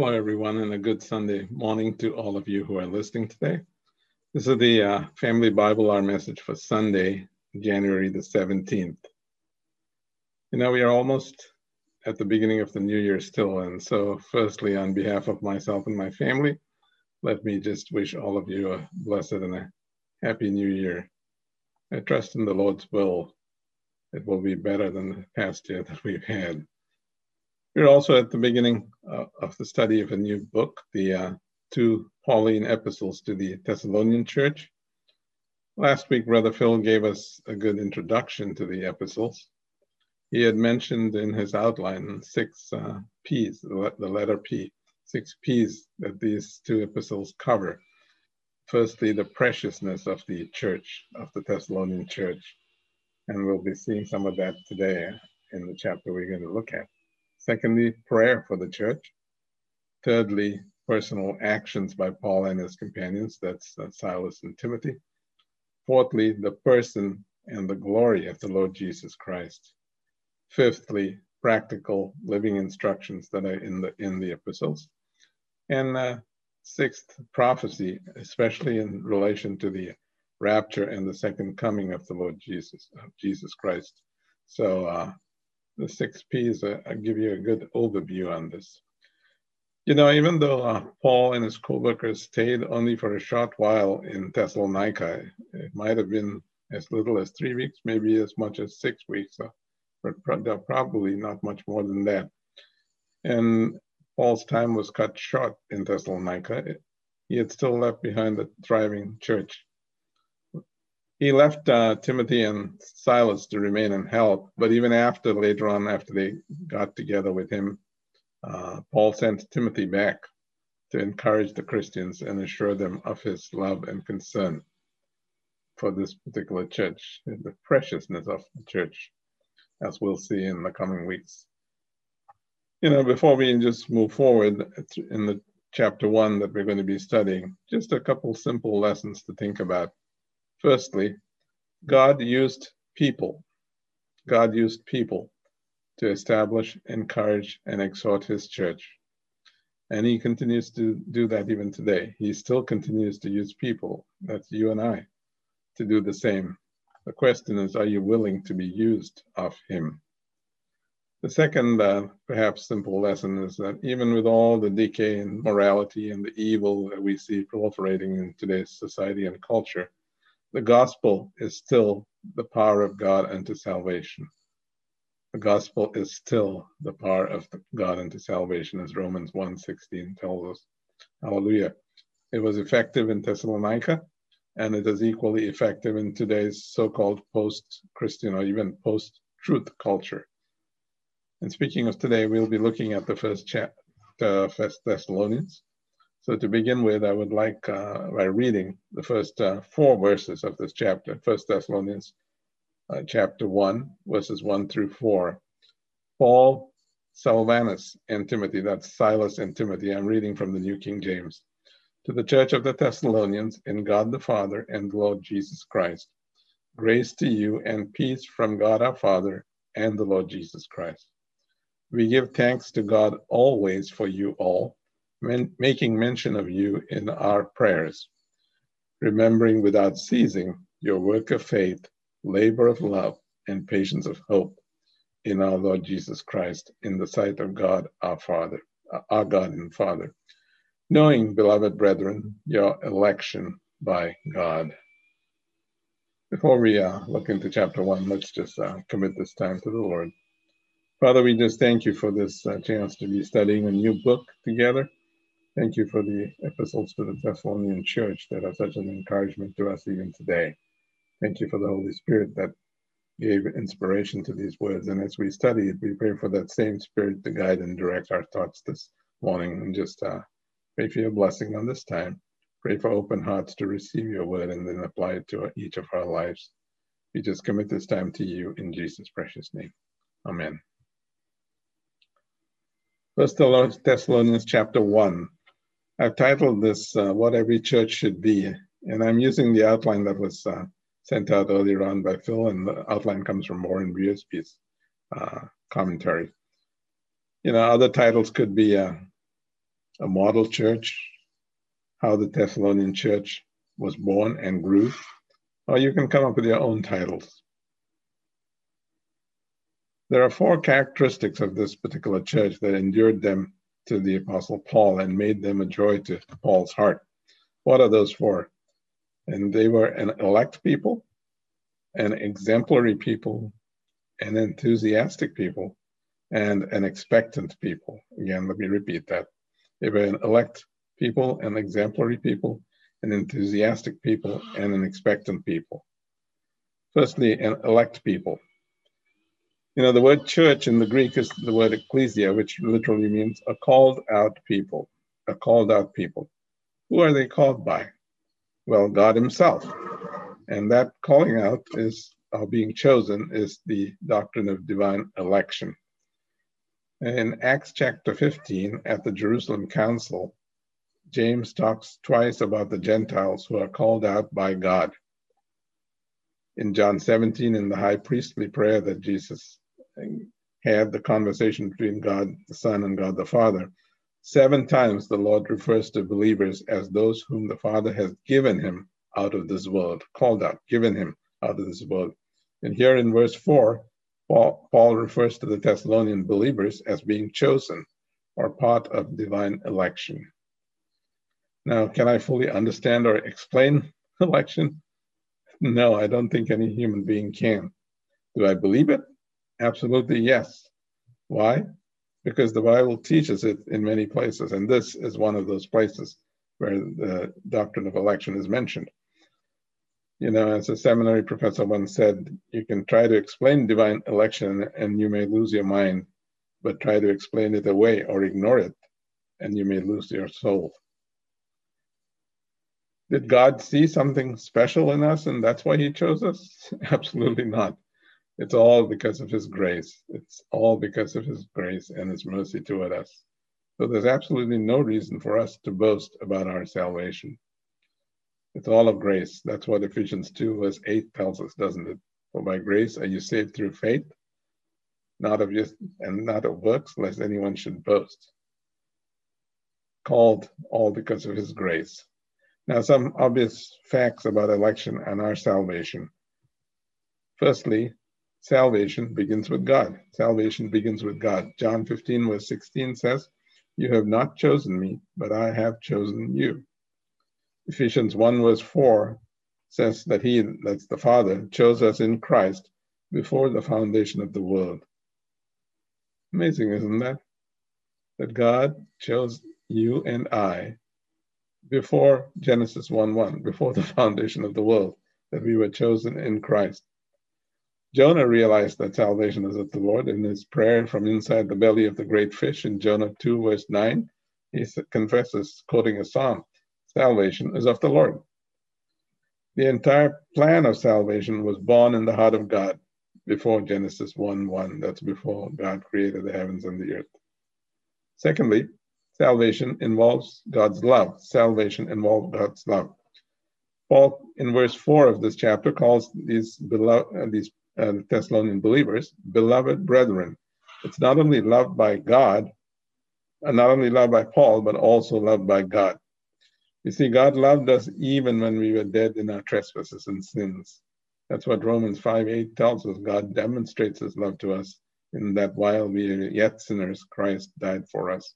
Hello, everyone, and a good Sunday morning to all of you who are listening today. This is the uh, Family Bible Hour message for Sunday, January the 17th. You know, we are almost at the beginning of the new year still. And so, firstly, on behalf of myself and my family, let me just wish all of you a blessed and a happy new year. I trust in the Lord's will. It will be better than the past year that we've had. We're also at the beginning uh, of the study of a new book, the uh, two Pauline epistles to the Thessalonian church. Last week, Brother Phil gave us a good introduction to the epistles. He had mentioned in his outline six uh, P's, the letter P, six P's that these two epistles cover. Firstly, the preciousness of the church, of the Thessalonian church. And we'll be seeing some of that today in the chapter we're going to look at. Secondly, prayer for the church. Thirdly, personal actions by Paul and his companions. That's uh, Silas and Timothy. Fourthly, the person and the glory of the Lord Jesus Christ. Fifthly, practical living instructions that are in the in the epistles. And uh, sixth, prophecy, especially in relation to the rapture and the second coming of the Lord Jesus, of Jesus Christ. So uh, the six P's, uh, give you a good overview on this. You know, even though uh, Paul and his co-workers stayed only for a short while in Thessalonica, it might have been as little as three weeks, maybe as much as six weeks, uh, but probably not much more than that. And Paul's time was cut short in Thessalonica. He had still left behind a thriving church he left uh, Timothy and Silas to remain and help. But even after, later on, after they got together with him, uh, Paul sent Timothy back to encourage the Christians and assure them of his love and concern for this particular church, the preciousness of the church, as we'll see in the coming weeks. You know, before we just move forward in the chapter one that we're going to be studying, just a couple simple lessons to think about Firstly, God used people. God used people to establish, encourage, and exhort his church. And he continues to do that even today. He still continues to use people, that's you and I, to do the same. The question is, are you willing to be used of him? The second, uh, perhaps simple lesson is that even with all the decay in morality and the evil that we see proliferating in today's society and culture, the gospel is still the power of God unto salvation. The gospel is still the power of God unto salvation, as Romans 1.16 tells us. Hallelujah. It was effective in Thessalonica, and it is equally effective in today's so-called post-Christian or even post-truth culture. And speaking of today, we'll be looking at the first chapter, First Thessalonians, so to begin with, I would like uh, by reading the first uh, four verses of this chapter, First Thessalonians uh, chapter 1, verses 1 through 4. Paul, Silvanus, and Timothy, that's Silas and Timothy. I'm reading from the New King James. To the church of the Thessalonians, in God the Father and the Lord Jesus Christ, grace to you and peace from God our Father and the Lord Jesus Christ. We give thanks to God always for you all men, making mention of you in our prayers, remembering without ceasing your work of faith, labor of love, and patience of hope in our Lord Jesus Christ in the sight of God our Father, our God and Father, knowing, beloved brethren, your election by God. Before we uh, look into chapter one, let's just uh, commit this time to the Lord. Father, we just thank you for this uh, chance to be studying a new book together. Thank you for the epistles to the Thessalonian church that are such an encouragement to us even today. Thank you for the Holy Spirit that gave inspiration to these words. And as we study it, we pray for that same Spirit to guide and direct our thoughts this morning. And just uh, pray for your blessing on this time. Pray for open hearts to receive your word and then apply it to each of our lives. We just commit this time to you in Jesus' precious name. Amen. First Thessalonians chapter 1 I've titled this uh, What Every Church Should Be, and I'm using the outline that was uh, sent out earlier on by Phil, and the outline comes from Warren Wiersbe's uh, commentary. You know, other titles could be uh, a model church, how the Thessalonian church was born and grew, or you can come up with your own titles. There are four characteristics of this particular church that endured them to the Apostle Paul and made them a joy to Paul's heart. What are those four? And they were an elect people, an exemplary people, an enthusiastic people, and an expectant people. Again, let me repeat that. They were an elect people, an exemplary people, an enthusiastic people, and an expectant people. Firstly, an elect people. You know, the word church in the Greek is the word ecclesia, which literally means a called out people, a called out people. Who are they called by? Well, God Himself. And that calling out is, uh, being chosen, is the doctrine of divine election. In Acts chapter 15, at the Jerusalem Council, James talks twice about the Gentiles who are called out by God. In John 17, in the high priestly prayer that Jesus had, the conversation between God the Son and God the Father, seven times the Lord refers to believers as those whom the Father has given him out of this world, called out, given him out of this world. And here in verse 4, Paul, Paul refers to the Thessalonian believers as being chosen or part of divine election. Now, can I fully understand or explain election? No, I don't think any human being can. Do I believe it? Absolutely, yes. Why? Because the Bible teaches it in many places, and this is one of those places where the doctrine of election is mentioned. You know, as a seminary professor once said, you can try to explain divine election and you may lose your mind, but try to explain it away or ignore it, and you may lose your soul. Did God see something special in us and that's why he chose us? Absolutely not. It's all because of his grace. It's all because of his grace and his mercy toward us. So there's absolutely no reason for us to boast about our salvation. It's all of grace. That's what Ephesians 2, verse 8 tells us, doesn't it? For by grace are you saved through faith, not of just and not of works, lest anyone should boast. Called all because of his grace. Now, some obvious facts about election and our salvation. Firstly, salvation begins with God. Salvation begins with God. John 15, verse 16 says, You have not chosen me, but I have chosen you. Ephesians 1, verse 4 says that He, that's the Father, chose us in Christ before the foundation of the world. Amazing, isn't that? That God chose you and I before Genesis 1 1, before the foundation of the world, that we were chosen in Christ. Jonah realized that salvation is of the Lord in his prayer from inside the belly of the great fish in Jonah 2, verse 9. He confesses, quoting a psalm, salvation is of the Lord. The entire plan of salvation was born in the heart of God before Genesis 1 1. That's before God created the heavens and the earth. Secondly, salvation involves God's love. Salvation involves God's love. Paul, in verse 4 of this chapter, calls these, beloved, uh, these uh, Thessalonian believers beloved brethren. It's not only loved by God, and not only loved by Paul, but also loved by God. You see, God loved us even when we were dead in our trespasses and sins. That's what Romans 5 8 tells us. God demonstrates his love to us in that while we are yet sinners, Christ died for us.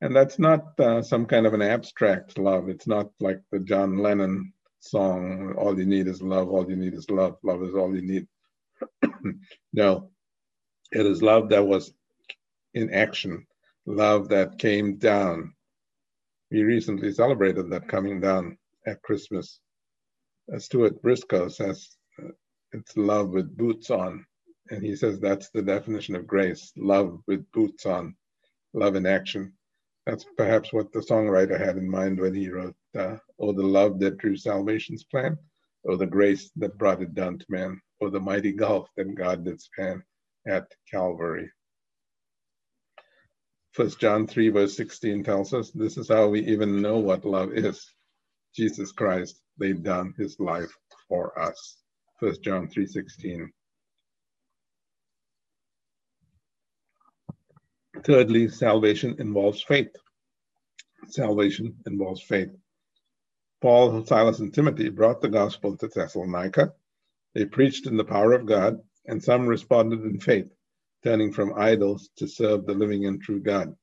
And that's not uh, some kind of an abstract love. It's not like the John Lennon song, All You Need Is Love, All You Need Is Love, Love is All You Need. no, it is love that was in action, love that came down. We recently celebrated that coming down at Christmas. As Stuart Briscoe says, it's love with boots on. And he says that's the definition of grace love with boots on, love in action. That's perhaps what the songwriter had in mind when he wrote, uh, Oh, the love that drew salvation's plan, or the grace that brought it down to man, or the mighty gulf that God did span at Calvary. First John 3, verse 16 tells us this is how we even know what love is. Jesus Christ laid down his life for us. First John 3, 16. Thirdly, salvation involves faith. Salvation involves faith. Paul, Silas, and Timothy brought the gospel to Thessalonica. They preached in the power of God, and some responded in faith, turning from idols to serve the living and true God.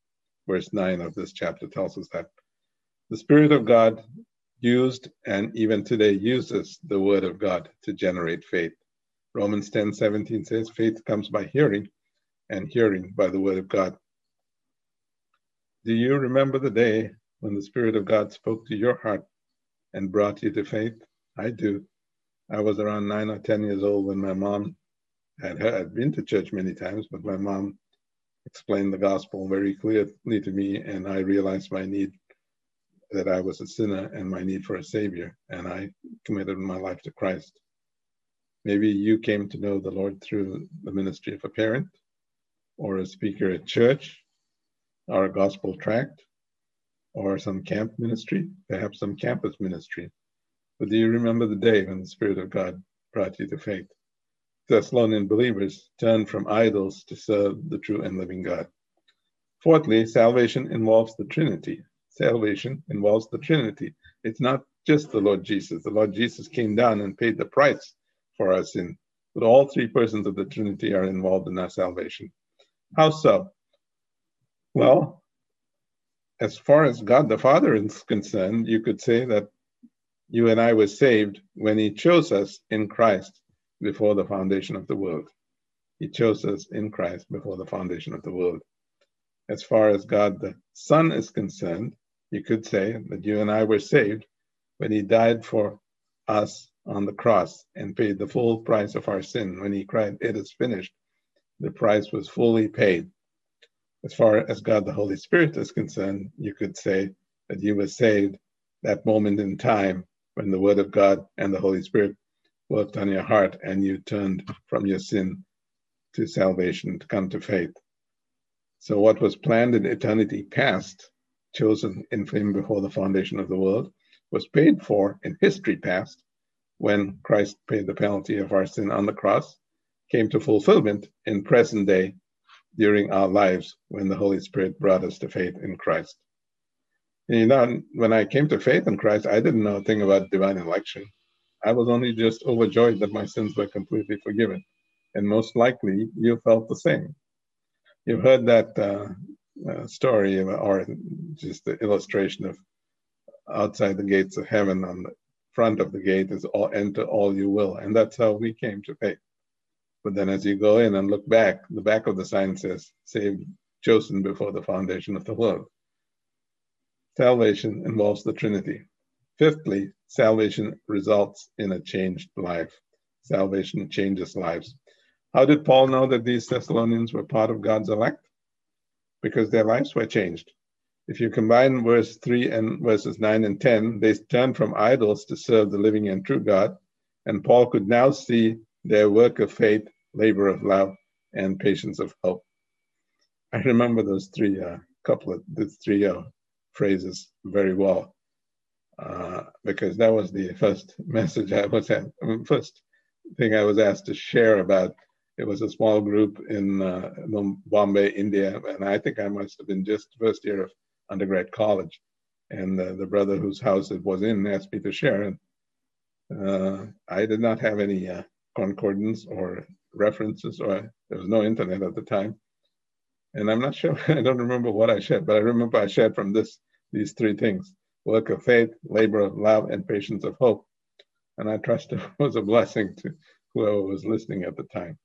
Verse 9 of this chapter tells us that. The Spirit of God used and even today uses the Word of God to generate faith. Romans 10 17 says, Faith comes by hearing, and hearing by the Word of God. Do you remember the day when the Spirit of God spoke to your heart and brought you to faith? I do. I was around nine or 10 years old when my mom had, I'd been to church many times, but my mom explained the gospel very clearly to me, and I realized my need that I was a sinner and my need for a savior, and I committed my life to Christ. Maybe you came to know the Lord through the ministry of a parent or a speaker at church or a gospel tract or some camp ministry, perhaps some campus ministry. But do you remember the day when the Spirit of God brought you to faith? Thessalonian believers turned from idols to serve the true and living God. Fourthly, salvation involves the Trinity. Salvation involves the Trinity. It's not just the Lord Jesus. The Lord Jesus came down and paid the price for our sin, but all three persons of the Trinity are involved in our salvation. How so? Well, as far as God the Father is concerned, you could say that you and I were saved when He chose us in Christ before the foundation of the world. He chose us in Christ before the foundation of the world. As far as God the Son is concerned, you could say that you and I were saved when He died for us on the cross and paid the full price of our sin. When He cried, It is finished, the price was fully paid. As far as God the Holy Spirit is concerned, you could say that you were saved that moment in time when the Word of God and the Holy Spirit worked on your heart and you turned from your sin to salvation, to come to faith. So, what was planned in eternity past, chosen in Him before the foundation of the world, was paid for in history past when Christ paid the penalty of our sin on the cross, came to fulfillment in present day during our lives when the Holy Spirit brought us to faith in Christ. You know, when I came to faith in Christ, I didn't know a thing about divine election. I was only just overjoyed that my sins were completely forgiven. And most likely you felt the same. You've heard that uh, uh, story or just the illustration of outside the gates of heaven on the front of the gate is all enter all you will. And that's how we came to faith. But then as you go in and look back, the back of the sign says, saved, chosen before the foundation of the world. Salvation involves the Trinity. Fifthly, salvation results in a changed life. Salvation changes lives. How did Paul know that these Thessalonians were part of God's elect? Because their lives were changed. If you combine verse 3 and verses 9 and 10, they turned from idols to serve the living and true God. And Paul could now see their work of faith, labor of love, and patience of hope. I remember those three uh, couple of these three uh, phrases very well uh, because that was the first message I was at, first thing I was asked to share about. It was a small group in uh, Bombay, India, and I think I must have been just first year of undergrad college. And the brother whose house it was in asked me to share, and uh, I did not have any uh, concordance or references, or there was no internet at the time. And I'm not sure, I don't remember what I shared, but I remember I shared from this these three things work of faith, labor of love, and patience of hope. And I trust it was a blessing to whoever was listening at the time.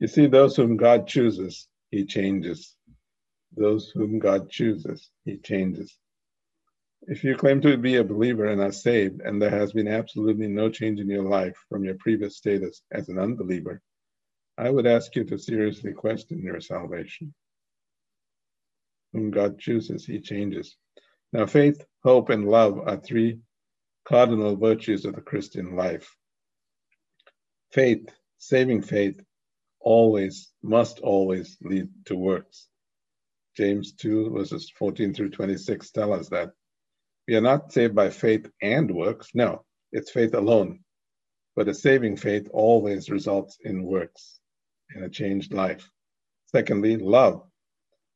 You see, those whom God chooses, he changes. Those whom God chooses, he changes. If you claim to be a believer and are saved, and there has been absolutely no change in your life from your previous status as an unbeliever, I would ask you to seriously question your salvation. Whom God chooses, he changes. Now, faith, hope, and love are three cardinal virtues of the Christian life. Faith, saving faith, always, must always lead to works. James 2, verses 14 through 26 tell us that. We are not saved by faith and works. No, it's faith alone. But a saving faith always results in works, and a changed life. Secondly, love.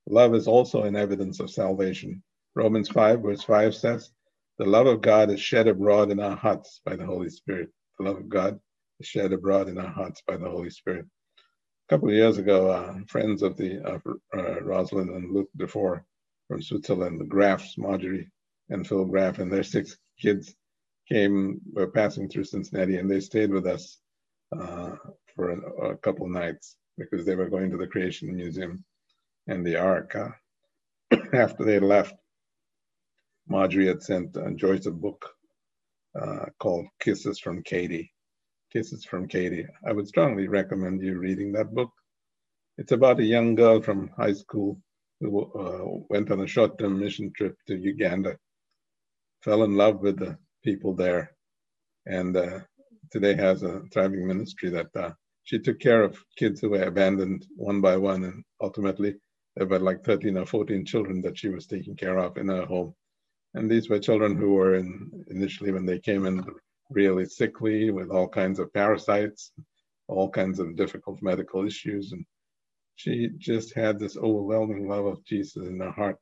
Love is also an evidence of salvation. Romans 5, verse 5 says, The love of God is shed abroad in our hearts by the Holy Spirit. The love of God is shed abroad in our hearts by the Holy Spirit. A couple of years ago, uh, friends of the uh, uh, Rosalind and Luke Dufour from Switzerland, the Graffs, Marjorie and Phil Graff, and their six kids came, were passing through Cincinnati, and they stayed with us uh, for a, a, couple nights because they were going to the Creation Museum and the Ark. Uh, after they left, Marjorie had sent uh, Joyce a book uh, called Kisses from Katie. Kisses from Katie. I would strongly recommend you reading that book. It's about a young girl from high school who uh, went on a short term mission trip to Uganda, fell in love with the people there, and uh, today has a thriving ministry that uh, she took care of kids who were abandoned one by one, and ultimately there were like 13 or 14 children that she was taking care of in her home. And these were children who were in, initially when they came in really sickly with all kinds of parasites, all kinds of difficult medical issues. And she just had this overwhelming love of Jesus in her heart.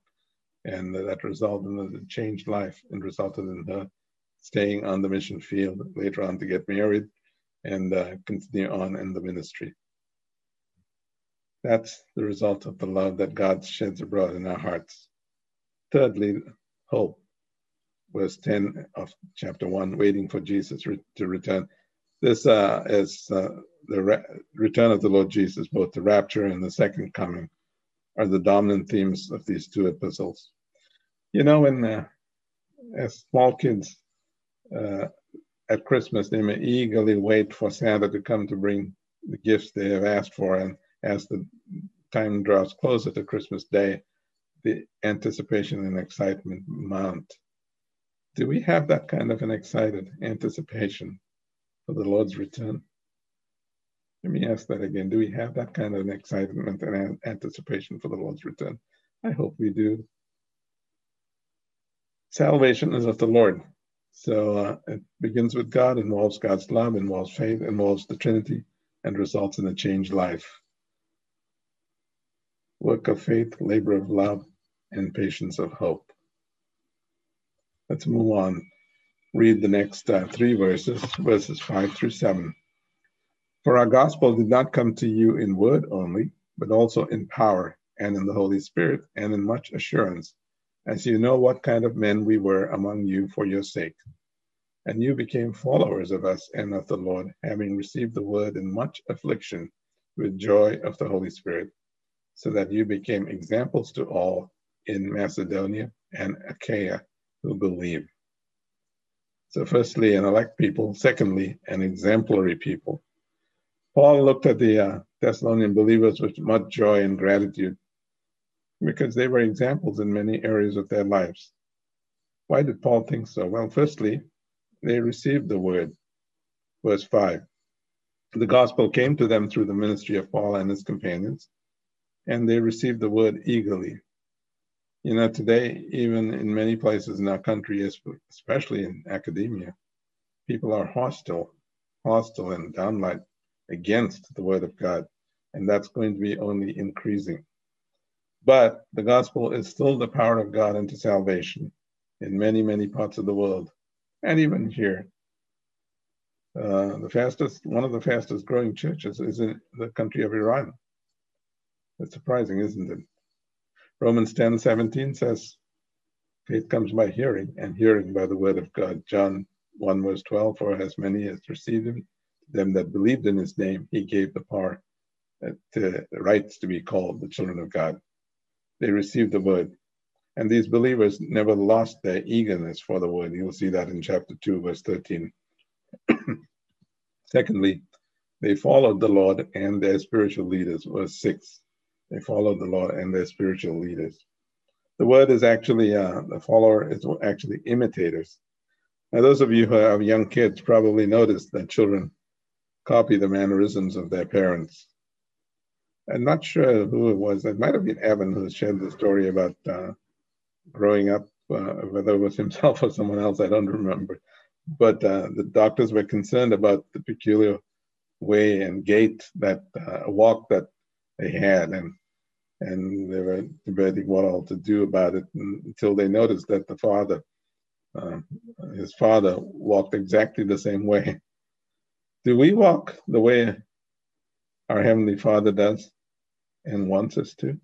And that resulted in a changed life and resulted in her staying on the mission field later on to get married and uh, continue on in the ministry. That's the result of the love that God sheds abroad in our hearts. Thirdly, hope. Verse 10 of chapter 1, waiting for Jesus re- to return. This uh, is uh, the re- return of the Lord Jesus, both the rapture and the second coming, are the dominant themes of these two epistles. You know, when uh, as small kids uh, at Christmas, they may eagerly wait for Santa to come to bring the gifts they have asked for. And as the time draws closer to Christmas Day, the anticipation and excitement mount. Do we have that kind of an excited anticipation for the Lord's return? Let me ask that again. Do we have that kind of an excitement and anticipation for the Lord's return? I hope we do. Salvation is of the Lord. So uh, it begins with God, involves God's love, involves faith, involves the Trinity, and results in a changed life. Work of faith, labor of love, and patience of hope. Let's move on. Read the next uh, three verses, verses five through seven. For our gospel did not come to you in word only, but also in power and in the Holy Spirit and in much assurance, as you know what kind of men we were among you for your sake. And you became followers of us and of the Lord, having received the word in much affliction with joy of the Holy Spirit, so that you became examples to all in Macedonia and Achaia who believe. So, firstly, an elect people. Secondly, an exemplary people. Paul looked at the uh, Thessalonian believers with much joy and gratitude because they were examples in many areas of their lives. Why did Paul think so? Well, firstly, they received the word. Verse 5 The gospel came to them through the ministry of Paul and his companions, and they received the word eagerly. You know, today, even in many places in our country, especially in academia, people are hostile, hostile and downright against the word of God. And that's going to be only increasing. But the gospel is still the power of God unto salvation in many, many parts of the world, and even here. Uh, the fastest, one of the fastest growing churches is in the country of Iran. It's surprising, isn't it? Romans 10 17 says, Faith comes by hearing, and hearing by the word of God. John 1 verse 12, for as many as received him, them that believed in his name, he gave the power, uh, to, the rights to be called the children of God. They received the word. And these believers never lost their eagerness for the word. You'll see that in chapter 2, verse 13. Secondly, they followed the Lord and their spiritual leaders, verse 6. They followed the Lord and their spiritual leaders. The word is actually, uh, the follower is actually imitators. Now, those of you who have young kids probably noticed that children copy the mannerisms of their parents. I'm not sure who it was. It might have been Evan who shared the story about uh, growing up, uh, whether it was himself or someone else, I don't remember. But uh, the doctors were concerned about the peculiar way and gait that uh, walk that they had. And and they were debating what all to do about it until they noticed that the father, uh, his father, walked exactly the same way. Do we walk the way our Heavenly Father does and wants us to?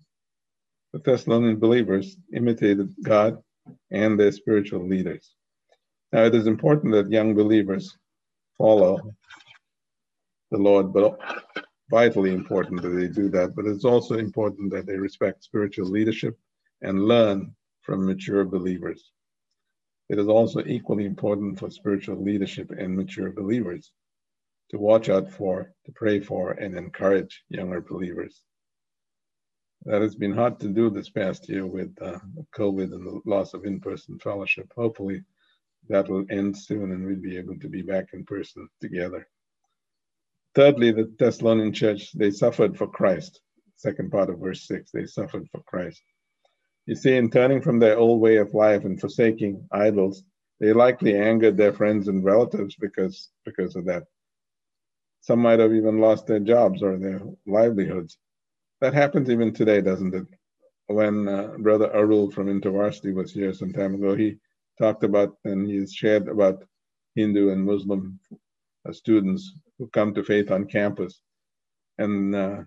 The Thessalonian believers imitated God and their spiritual leaders. Now, it is important that young believers follow the Lord, but vitally important that they do that. But it's also important that they respect spiritual leadership and learn from mature believers. It is also equally important for spiritual leadership and mature believers to watch out for, to pray for, and encourage younger believers. That has been hard to do this past year with uh, COVID and the loss of in person fellowship. Hopefully, that will end soon and we'll be able to be back in person together. Thirdly, the Thessalonian church, they suffered for Christ. Second part of verse 6, they suffered for Christ. You see, in turning from their old way of life and forsaking idols, they likely angered their friends and relatives because, because of that. Some might have even lost their jobs or their livelihoods. That happens even today, doesn't it? When uh, Brother Arul from InterVarsity was here some time ago, he talked about and he shared about Hindu and Muslim uh, students who come to faith on campus, and uh,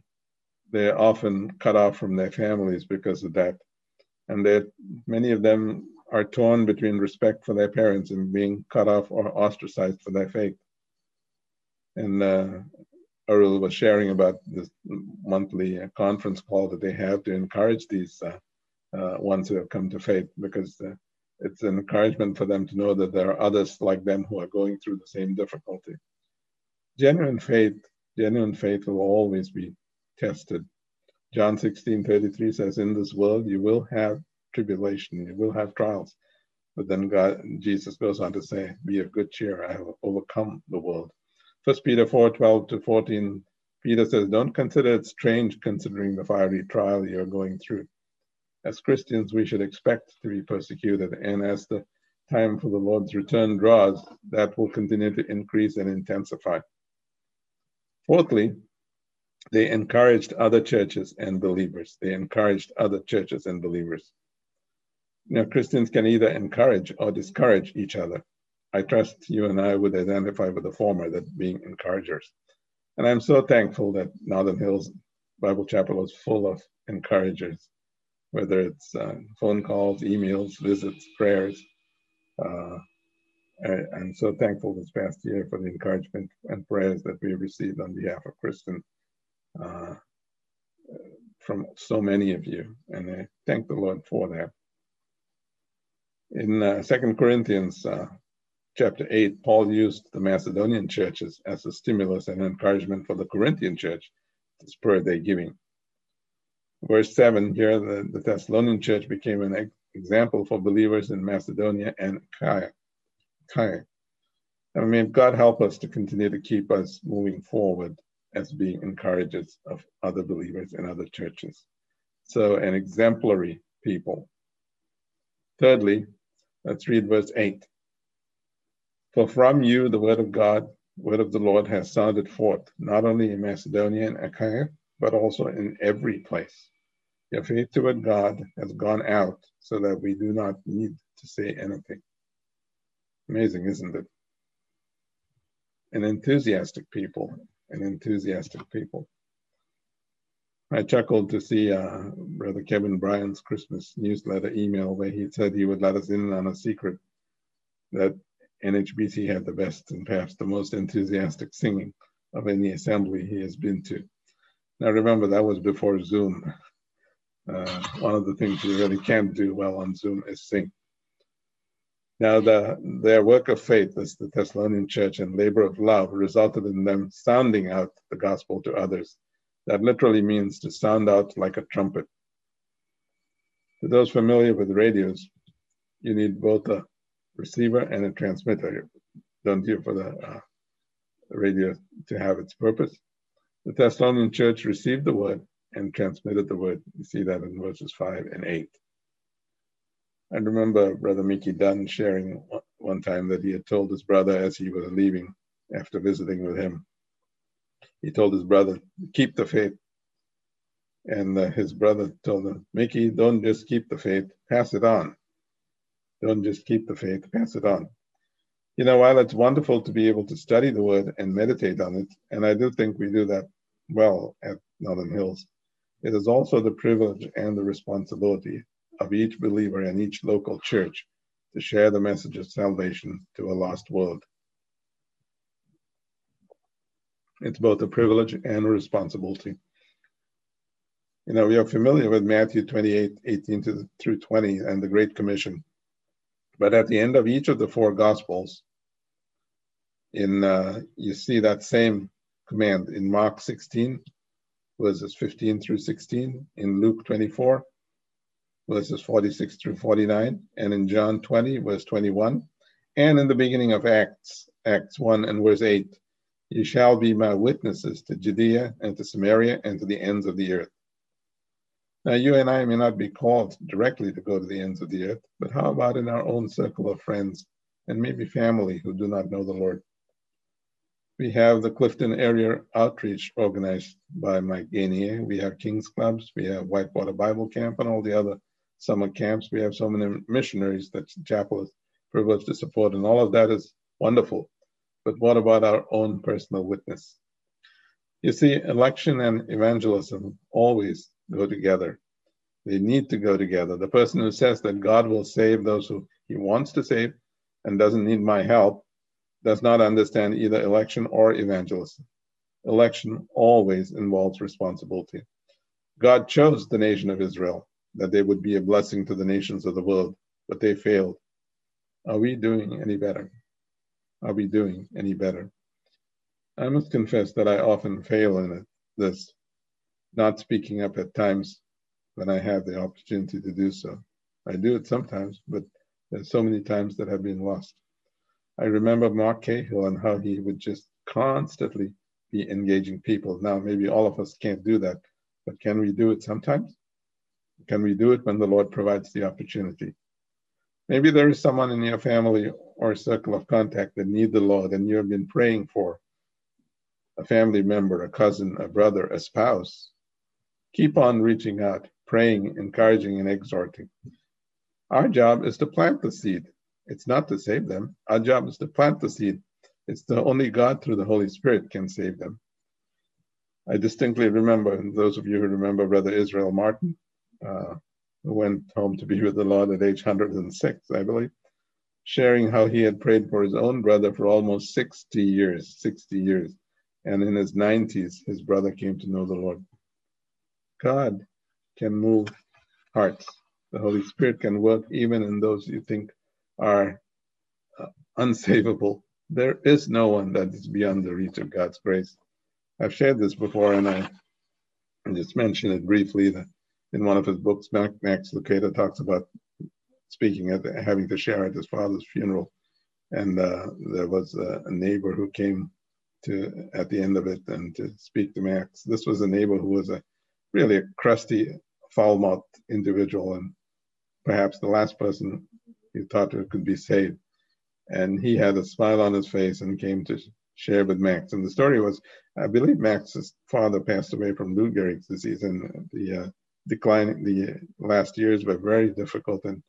they're often cut off from their families because of that. And that many of them are torn between respect for their parents and being cut off or ostracized for their faith. And uh, Arul was sharing about this monthly uh, conference call that they have to encourage these uh, uh, ones who have come to faith because it's an encouragement for them to know that there are others like them who are going through the same difficulty genuine faith, genuine faith will always be tested. John 16, 33 says, In this world you will have tribulation, you will have trials. But then God, Jesus goes on to say, Be of good cheer, I have overcome the world. First Peter 4, 12 to 14, Peter says, Don't consider it strange considering the fiery trial you're going through. As Christians, we should expect to be persecuted, and as the time for the Lord's return draws, that will continue to increase and intensify. Fourthly, they encouraged other churches and believers. They encouraged other churches and believers. Now, Christians can either encourage or discourage each other. I trust you and I would identify with the former, that being encouragers. And I'm so thankful that Northern Hills Bible Chapel is full of encouragers, whether it's uh, phone calls, emails, visits, prayers. Uh, I'm so thankful this past year for the encouragement and prayers that we received on behalf of Kristen uh, from so many of you. And I thank the Lord for that. In uh, 2 Corinthians uh, chapter 8, Paul used the Macedonian churches as a stimulus and encouragement for the Corinthian church to spur their giving. Verse 7 here, the, the Thessalonian church became an example for believers in Macedonia and Achaia Okay. I mean, God help us to continue to keep us moving forward as being encouragers of other believers in other churches. So, an exemplary people. Thirdly, let's read verse 8. For from you the word of God, word of the Lord has sounded forth, not only in Macedonia and Achaia, but also in every place. Your faith toward God has gone out so that we do not need to say anything. Amazing, isn't it? An enthusiastic people, an enthusiastic people. I chuckled to see uh, Brother Kevin Bryan's Christmas newsletter email where he said he would let us in on a secret that NHBC had the best and perhaps the most enthusiastic singing of any assembly he has been to. Now remember, that was before Zoom. Uh, one of the things you really can't do well on Zoom is sing. Now, the, their work of faith as the Thessalonian church and labor of love resulted in them sounding out the gospel to others. That literally means to sound out like a trumpet. To those familiar with radios, you need both a receiver and a transmitter, don't you, for the uh, radio to have its purpose. The Thessalonian church received the word and transmitted the word. You see that in verses 5 and 8. I remember Brother Mickey Dunn sharing one time that he had told his brother as he was leaving after visiting with him. He told his brother, Keep the faith. And uh, his brother told him, Mickey, don't just keep the faith, pass it on. Don't just keep the faith, pass it on. You know, while it's wonderful to be able to study the word and meditate on it, and I do think we do that well at Northern Hills, it is also the privilege and the responsibility of each believer and each local church to share the message of salvation to a lost world. It's both a privilege and a responsibility. You know, we are familiar with Matthew 28 18 to, through 20 and the Great Commission. But at the end of each of the four Gospels, in uh, you see that same command. In Mark 16, verses 15 through 16, in Luke 24, verses 46 through 49, and in John 20, verse 21, and in the beginning of Acts, Acts 1 and verse 8, you shall be my witnesses to Judea and to Samaria and to the ends of the earth. Now, you and I may not be called directly to go to the ends of the earth, but how about in our own circle of friends and maybe family who do not know the Lord? We have the Clifton Area Outreach organized by Mike Gainier. We have King's Clubs. We have Whitewater Bible Camp and all the other summer camps. We have so many missionaries that the chapel is privileged to support, and all of that is wonderful. But what about our own personal witness? You see, election and evangelism always go together. They need to go together. The person who says that God will save those who he wants to save and doesn't need my help does not understand either election or evangelism. Election always involves responsibility. God chose the nation of Israel that they would be a blessing to the nations of the world, but they failed. Are we doing any better? Are we doing any better? I must confess that I often fail in this, not speaking up at times when I have the opportunity to do so. I do it sometimes, but there's so many times that have been lost. I remember Mark Cahill and how he would just constantly be engaging people. Now, maybe all of us can't do that, but can we do it sometimes? Can we do it when the Lord provides the opportunity? Maybe there is someone in your family or circle of contact that need the Lord and you have been praying for a family member, a cousin, a brother, a spouse. Keep on reaching out, praying, encouraging, and exhorting. Our job is to plant the seed. It's not to save them. Our job is to plant the seed. It's the only God through the Holy Spirit can save them. I distinctly remember, those of you who remember Brother Israel Martin, uh, who went home to be with the Lord at age 106, I believe, sharing how he had prayed for his own brother for almost 60 years, 60 years. And in his 90s, his brother came to know the Lord. God can move hearts. The Holy Spirit can work even in those you think are uh, unsavable. There is no one that is beyond the reach of God's grace. I've shared this before, and I just mentioned it briefly. That in one of his books, Max Lucado talks about speaking at having to share at his father's funeral, and uh, there was a, a, neighbor who came to at the end of it and to speak to Max. This was a neighbor who was a really a crusty, foul-mouthed individual, and perhaps the last person he thought could be saved. And he had a smile on his face and came to share with Max. And the story was, I believe Max's father passed away from Lou Gehrig's disease, and the uh, decline, the last years were very difficult. And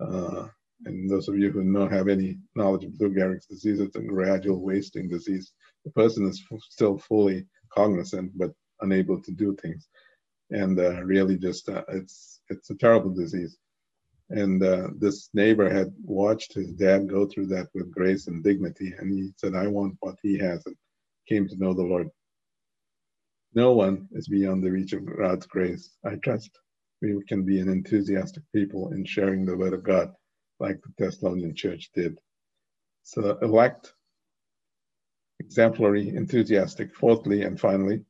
uh, and those of you who know have any knowledge of Lou Gehrig's disease, it's a gradual wasting disease. The person is still fully cognizant but unable to do things, and uh, really just uh, it's it's a terrible disease. And uh, this neighbor had watched his dad go through that with grace and dignity, and he said, "I want what he has," and came to know the Lord. No one is beyond the reach of God's grace. I trust we can be an enthusiastic people in sharing the word of God, like the Thessalonian church did. So, elect, exemplary, enthusiastic. Fourthly and finally,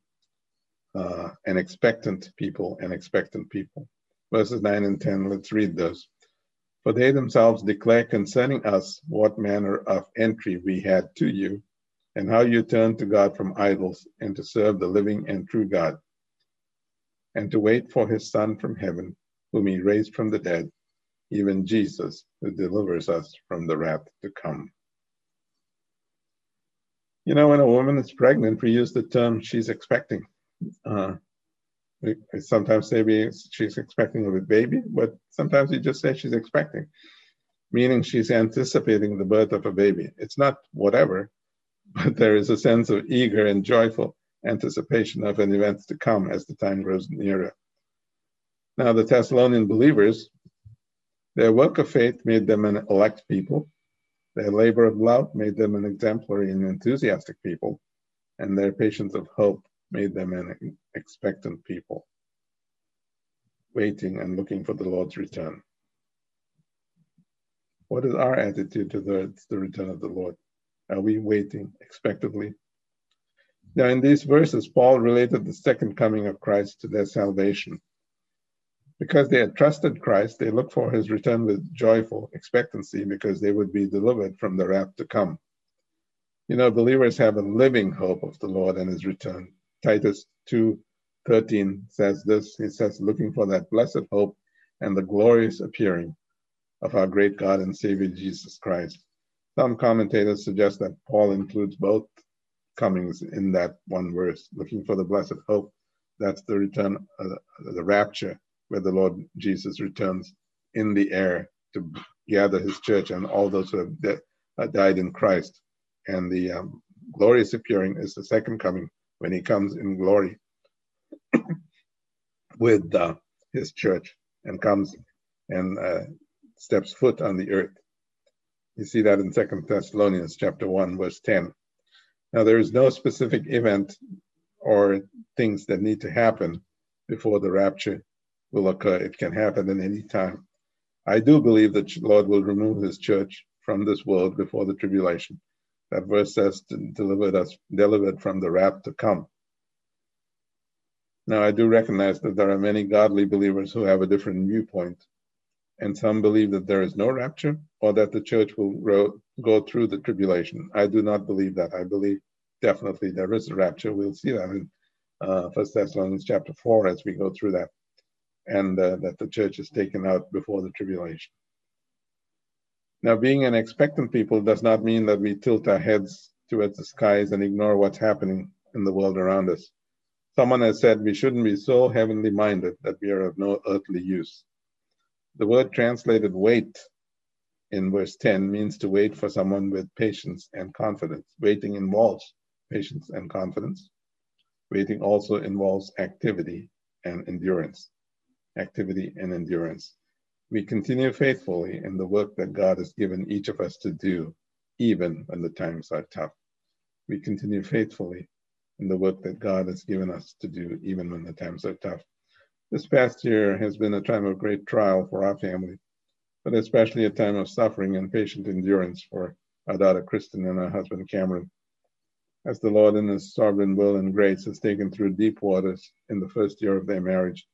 uh, an expectant people, and expectant people. Verses 9 and 10, let's read those. For they themselves declare concerning us what manner of entry we had to you and how you turned to God from idols and to serve the living and true God, and to wait for his Son from heaven, whom he raised from the dead, even Jesus, who delivers us from the wrath to come. You know, when a woman is pregnant, we use the term she's expecting. Uh, sometimes say she's expecting a baby, but sometimes we just say she's expecting, meaning she's anticipating the birth of a baby. It's not whatever, but there is a sense of eager and joyful anticipation of an event to come as the time grows nearer. Now, the Thessalonian believers, their work of faith made them an elect people, their labor of love made them an exemplary and enthusiastic people, and their patience of hope made them an expectant people, waiting and looking for the Lord's return. What is our attitude towards the return of the Lord? Are we waiting expectantly? Now, in these verses, Paul related the second coming of Christ to their salvation. Because they had trusted Christ, they looked for his return with joyful expectancy because they would be delivered from the wrath to come. You know, believers have a living hope of the Lord and his return. Titus 2:13 says this. He says, looking for that blessed hope and the glorious appearing of our great God and Savior Jesus Christ. Some commentators suggest that Paul includes both comings in that one verse, looking for the blessed hope. That's the return, uh, the rapture, where the Lord Jesus returns in the air to gather his church and all those who have de- uh, died in Christ. And the um, glorious appearing is the second coming when he comes in glory with uh, his church and comes and uh, steps foot on the earth. You see that in Second Thessalonians chapter 1, verse 10. Now, there is no specific event or things that need to happen before the rapture will occur. It can happen at any time. I do believe that the Lord will remove his church from this world before the tribulation. That verse says, delivered us, delivered from the wrath to come. Now, I do recognize that there are many godly believers who have a different viewpoint, and some believe that there is no rapture or that the church will go through the tribulation. I do not believe that. I believe definitely there is a rapture. We'll see that in uh, First Thessalonians chapter four as we go through that, and uh, that the church is taken out before the tribulation. Now, being an expectant people does not mean that we tilt our heads towards the skies and ignore what's happening in the world around us. Someone has said we shouldn't be so heavenly minded that we are of no earthly use. The word translated wait in verse 10 means to wait for someone with patience and confidence. Waiting involves patience and confidence. Waiting also involves activity and endurance. Activity and endurance. We continue faithfully in the work that God has given each of us to do, even when the times are tough. We continue faithfully in the work that God has given us to do, even when the times are tough. This past year has been a time of great trial for our family, but especially a time of suffering and patient endurance for our daughter Kristen and our husband Cameron. As the Lord in His sovereign will and grace has taken through deep waters in the first year of their marriage,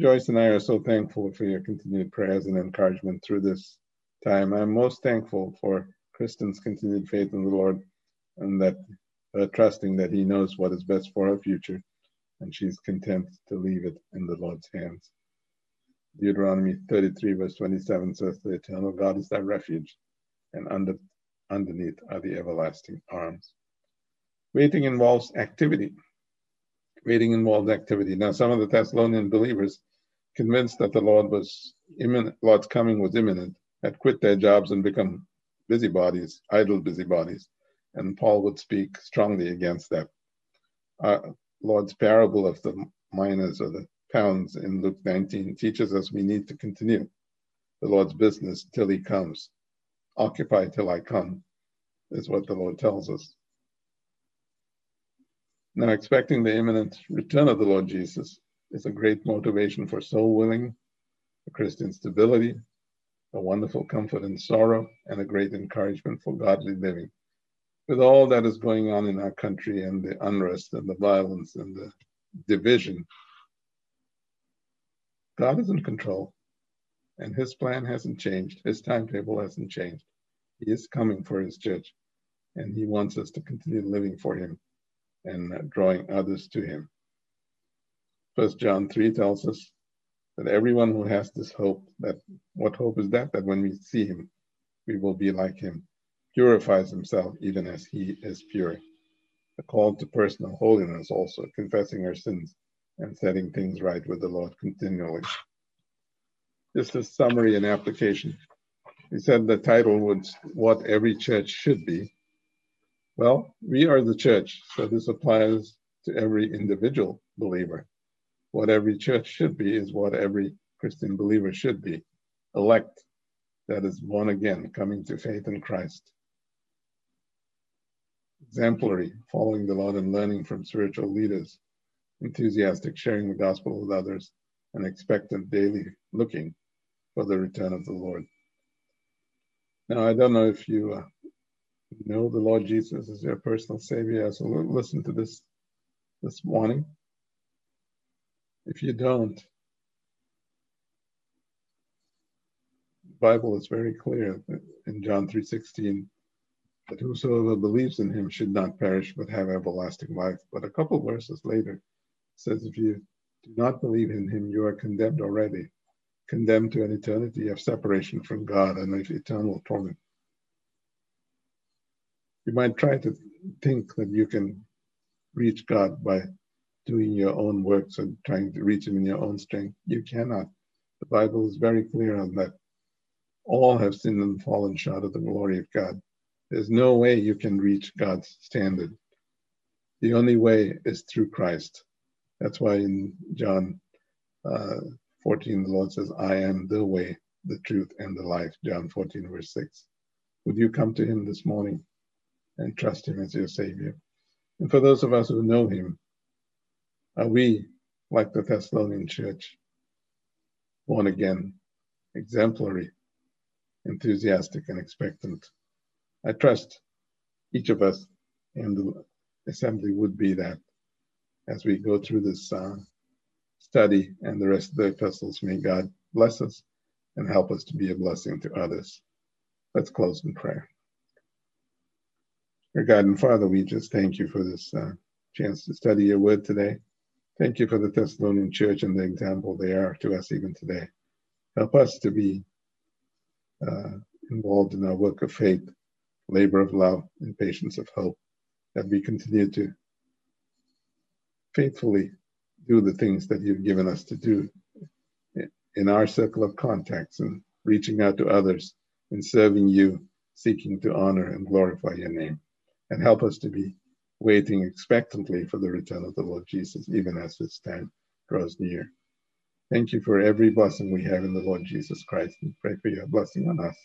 Joyce and I are so thankful for your continued prayers and encouragement through this time. I'm most thankful for Kristen's continued faith in the Lord and that uh, trusting that He knows what is best for her future, and she's content to leave it in the Lord's hands. Deuteronomy 33, verse 27 says, The eternal God is thy refuge, and under, underneath are the everlasting arms. Waiting involves activity. Waiting involves activity. Now, some of the Thessalonian believers, convinced that the Lord was imminent, Lord's coming was imminent, had quit their jobs and become busybodies, idle busybodies and Paul would speak strongly against that. Uh, Lord's parable of the minas or the pounds in Luke 19 teaches us we need to continue the Lord's business till he comes. Occupy till I come is what the Lord tells us. Now, expecting the imminent return of the Lord Jesus is a great motivation for soul winning, for Christian stability, a wonderful comfort in sorrow, and a great encouragement for godly living with all that is going on in our country and the unrest and the violence and the division, God is in control and his plan hasn't changed. His timetable hasn't changed. He is coming for his church and he wants us to continue living for him and uh, drawing others to him. First John 3 tells us that everyone who has this hope, that what hope is that? That when we see him, we will be like him purifies himself even as he is pure. The call to personal holiness also, confessing our sins and setting things right with the Lord continually. Just a summary and application. He said the title was What Every Church Should Be. Well, we are the church, so this applies to every individual believer. What every church should be is what every Christian believer should be elect, that is born again, coming to faith in Christ. Exemplary, following the Lord and learning from spiritual leaders, enthusiastic, sharing the gospel with others, and expectant daily looking for the return of the Lord. Now, I don't know if you uh, know the Lord Jesus as your personal Savior, so listen to this this morning. If you don't, the Bible is very clear in John 3:16 that whosoever believes in him should not perish but have everlasting life. But a couple verses later says if you do not believe in him, you are condemned already, condemned to an eternity of separation from God and of eternal torment. You might try to think that you can reach God by doing your own works and trying to reach Him in your own strength. You cannot. The Bible is very clear on that. All have sinned and fallen short of the glory of God. There's no way you can reach God's standard. The only way is through Christ. That's why in John uh, 14, the Lord says, I am the way, the truth, and the life. John 14, verse 6. Would you come to Him this morning and trust Him as your Savior? And for those of us who know Him, are we, like the Thessalonian church, born again, exemplary, enthusiastic, and expectant? I trust each of us in the assembly would be that as we go through this uh, study and the rest of the epistles. May God bless us and help us to be a blessing to others. Let's close in prayer. Our God and Father, we just thank you for this uh, chance to study your word today. Thank you for the Thessalonian church and the example they are to us even today. Help us to be uh, involved in our work of faith, labor of love, and patience of hope, that we continue to faithfully do the things that you've given us to do in our circle of contacts and reaching out to others and serving you, seeking to honor and glorify your name. And help us to be waiting expectantly for the return of the Lord Jesus, even as this time draws near. Thank you for every blessing we have in the Lord Jesus Christ and pray for your blessing on us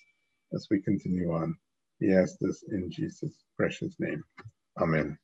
as we continue on. We ask this in Jesus' precious name. Amen.